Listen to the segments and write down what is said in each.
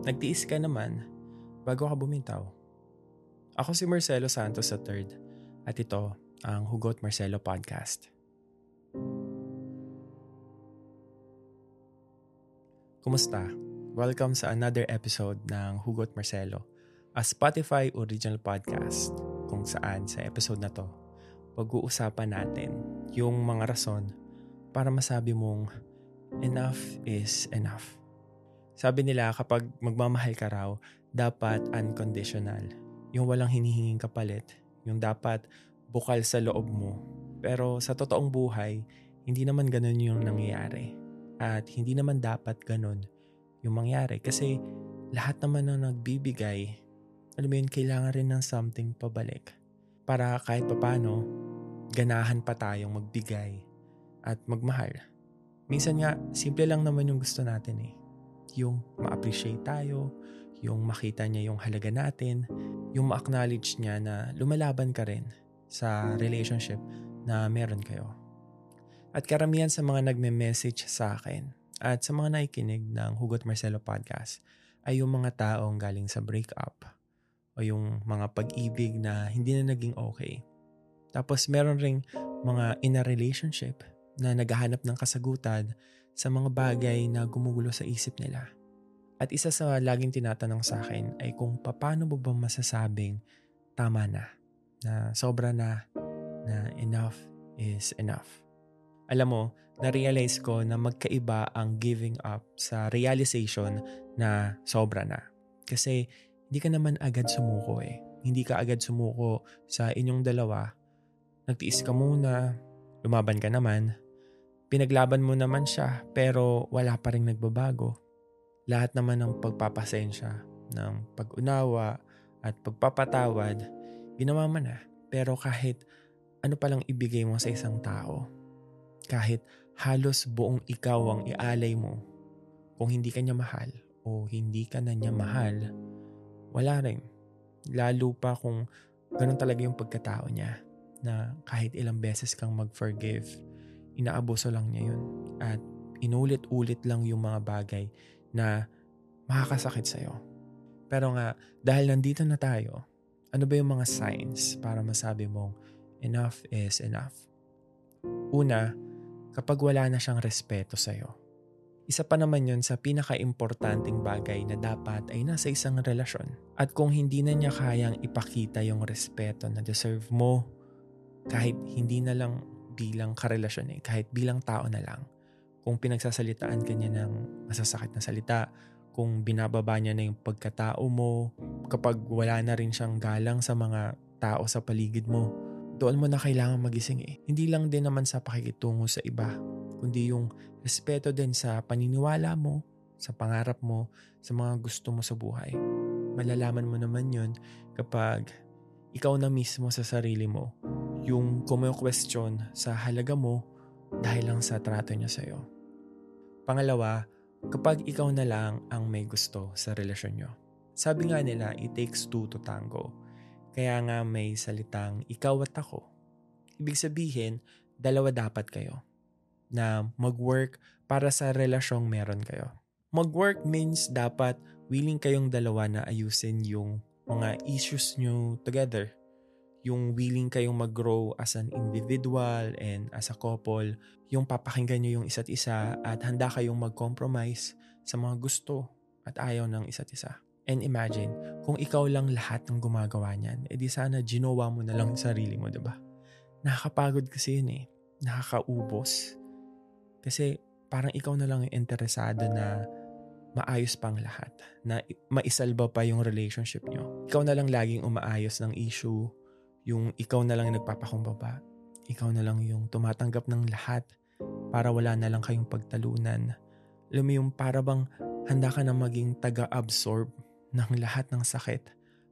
Nagtiis ka naman bago ka bumitaw. Ako si Marcelo Santos III at ito ang Hugot Marcelo Podcast. Kumusta? Welcome sa another episode ng Hugot Marcelo, a Spotify original podcast kung saan sa episode na to, pag-uusapan natin yung mga rason para masabi mong enough is enough. Sabi nila kapag magmamahal ka raw, dapat unconditional. Yung walang hinihinging kapalit. Yung dapat bukal sa loob mo. Pero sa totoong buhay, hindi naman ganun yung nangyayari. At hindi naman dapat ganun yung mangyari. Kasi lahat naman na nagbibigay, alam mo yun, kailangan rin ng something pabalik. Para kahit papano, ganahan pa tayong magbigay at magmahal. Minsan nga, simple lang naman yung gusto natin eh yung ma-appreciate tayo, yung makita niya yung halaga natin, yung ma-acknowledge niya na lumalaban ka rin sa relationship na meron kayo. At karamihan sa mga nagme-message sa akin at sa mga nakikinig ng Hugot Marcelo Podcast ay yung mga taong galing sa breakup o yung mga pag-ibig na hindi na naging okay. Tapos meron ring mga in a relationship na naghahanap ng kasagutan sa mga bagay na gumugulo sa isip nila. At isa sa laging tinatanong sa akin ay kung paano mo ba masasabing tama na, na sobra na, na enough is enough. Alam mo, na-realize ko na magkaiba ang giving up sa realization na sobra na. Kasi hindi ka naman agad sumuko eh. Hindi ka agad sumuko sa inyong dalawa. Nagtiis ka muna, lumaban ka naman, Pinaglaban mo naman siya pero wala pa rin nagbabago. Lahat naman ng pagpapasensya, ng pag-unawa at pagpapatawad, ginawa mo na. Pero kahit ano palang ibigay mo sa isang tao, kahit halos buong ikaw ang ialay mo, kung hindi ka niya mahal o hindi ka na niya mahal, wala rin. Lalo pa kung ganun talaga yung pagkatao niya na kahit ilang beses kang mag-forgive, inaabuso lang niya yun. At inulit-ulit lang yung mga bagay na makakasakit sa'yo. Pero nga, dahil nandito na tayo, ano ba yung mga signs para masabi mong enough is enough? Una, kapag wala na siyang respeto sa'yo. Isa pa naman yun sa pinaka-importanting bagay na dapat ay nasa isang relasyon. At kung hindi na niya kayang ipakita yung respeto na deserve mo, kahit hindi na lang bilang karelasyon eh, kahit bilang tao na lang. Kung pinagsasalitaan ka niya ng masasakit na salita, kung binababa niya na yung pagkatao mo, kapag wala na rin siyang galang sa mga tao sa paligid mo, doon mo na kailangan magising eh. Hindi lang din naman sa pakikitungo sa iba, kundi yung respeto din sa paniniwala mo, sa pangarap mo, sa mga gusto mo sa buhay. Malalaman mo naman yun kapag ikaw na mismo sa sarili mo yung kumu-question sa halaga mo dahil lang sa trato niya sa'yo. Pangalawa, kapag ikaw na lang ang may gusto sa relasyon nyo. Sabi nga nila, it takes two to tango. Kaya nga may salitang ikaw at ako. Ibig sabihin, dalawa dapat kayo na mag-work para sa relasyong meron kayo. Mag-work means dapat willing kayong dalawa na ayusin yung mga issues nyo together yung willing kayong mag-grow as an individual and as a couple, yung papakinggan nyo yung isa't isa at handa kayong mag-compromise sa mga gusto at ayaw ng isa't isa. And imagine, kung ikaw lang lahat ng gumagawa niyan, edi sana ginawa mo na lang sarili mo, di ba? Nakakapagod kasi yun eh. Nakakaubos. Kasi parang ikaw na lang yung interesado na maayos pang lahat. Na maisalba pa yung relationship nyo. Ikaw na lang laging umaayos ng issue, yung ikaw na lang nagpapakumbaba. Ikaw na lang yung tumatanggap ng lahat para wala na lang kayong pagtalunan. Alam mo yung para bang handa ka na maging taga-absorb ng lahat ng sakit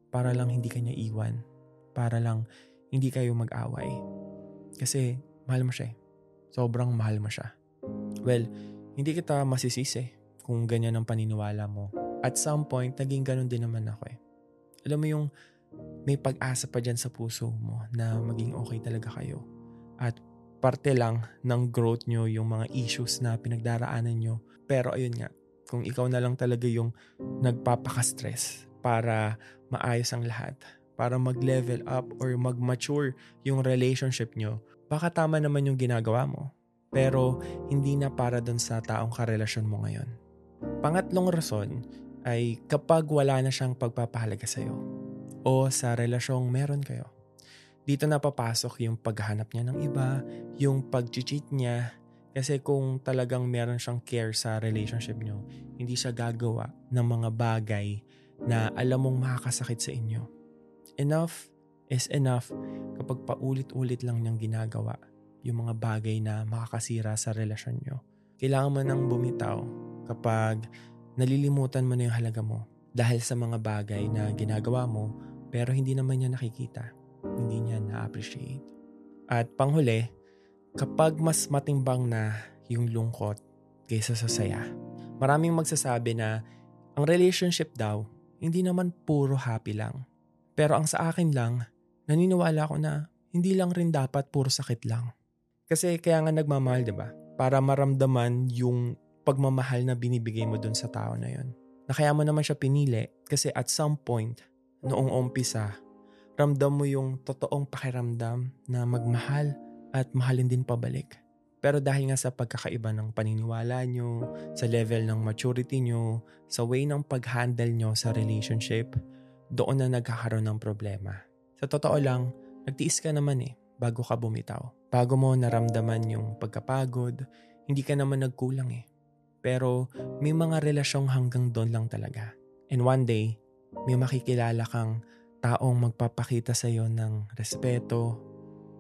para lang hindi kanya iwan. Para lang hindi kayo mag-away. Kasi mahal mo siya eh. Sobrang mahal mo siya. Well, hindi kita masisisi kung ganyan ang paniniwala mo. At some point, naging ganun din naman ako eh. Alam mo yung may pag-asa pa dyan sa puso mo na maging okay talaga kayo. At parte lang ng growth nyo yung mga issues na pinagdaraanan nyo. Pero ayun nga, Kung ikaw na lang talaga yung nagpapaka-stress para maayos ang lahat, para mag-level up or mag-mature yung relationship nyo, baka tama naman yung ginagawa mo. Pero hindi na para dun sa taong karelasyon mo ngayon. Pangatlong rason ay kapag wala na siyang pagpapahalaga sa'yo o sa relasyong meron kayo. Dito na papasok yung paghahanap niya ng iba, yung pag-cheat niya, kasi kung talagang meron siyang care sa relationship nyo, hindi siya gagawa ng mga bagay na alam mong makakasakit sa inyo. Enough is enough kapag paulit-ulit lang niyang ginagawa yung mga bagay na makakasira sa relasyon nyo. Kailangan mo nang bumitaw kapag nalilimutan mo na yung halaga mo dahil sa mga bagay na ginagawa mo pero hindi naman niya nakikita. Hindi niya na-appreciate. At panghuli, kapag mas matimbang na yung lungkot kaysa sa saya. Maraming magsasabi na ang relationship daw, hindi naman puro happy lang. Pero ang sa akin lang, naniniwala ko na hindi lang rin dapat puro sakit lang. Kasi kaya nga nagmamahal, di ba? Para maramdaman yung pagmamahal na binibigay mo dun sa tao na yon. Na kaya mo naman siya pinili kasi at some point, noong umpisa, ramdam mo yung totoong pakiramdam na magmahal at mahalin din pabalik. Pero dahil nga sa pagkakaiba ng paniniwala nyo, sa level ng maturity nyo, sa way ng pag-handle nyo sa relationship, doon na nagkakaroon ng problema. Sa totoo lang, nagtiis ka naman eh, bago ka bumitaw. Bago mo naramdaman yung pagkapagod, hindi ka naman nagkulang eh. Pero may mga relasyong hanggang doon lang talaga. And one day, may makikilala kang taong magpapakita sa iyo ng respeto,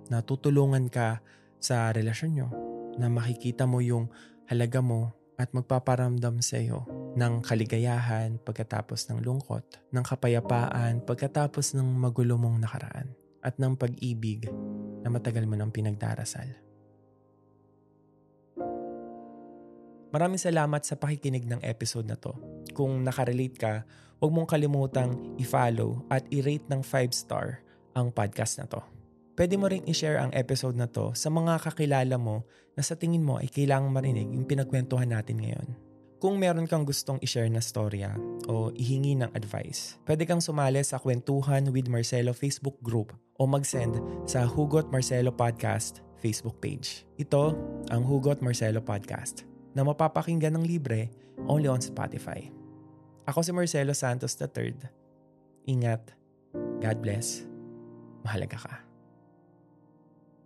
na tutulungan ka sa relasyon nyo, na makikita mo yung halaga mo at magpaparamdam sa iyo ng kaligayahan pagkatapos ng lungkot, ng kapayapaan pagkatapos ng magulo mong nakaraan, at ng pag-ibig na matagal mo nang pinagdarasal. Maraming salamat sa pakikinig ng episode na to. Kung nakarelate ka, huwag mong kalimutang i-follow at i-rate ng 5 star ang podcast na to. Pwede mo ring i-share ang episode na to sa mga kakilala mo na sa tingin mo ay kailangang marinig yung pinagkwentuhan natin ngayon. Kung meron kang gustong i-share na storya o ihingi ng advice, pwede kang sumali sa Kwentuhan with Marcelo Facebook group o mag-send sa Hugot Marcelo Podcast Facebook page. Ito ang Hugot Marcelo Podcast na mapapakinggan ng libre only on Spotify. Ako si Marcelo Santos III. Ingat. God bless. Mahalaga ka.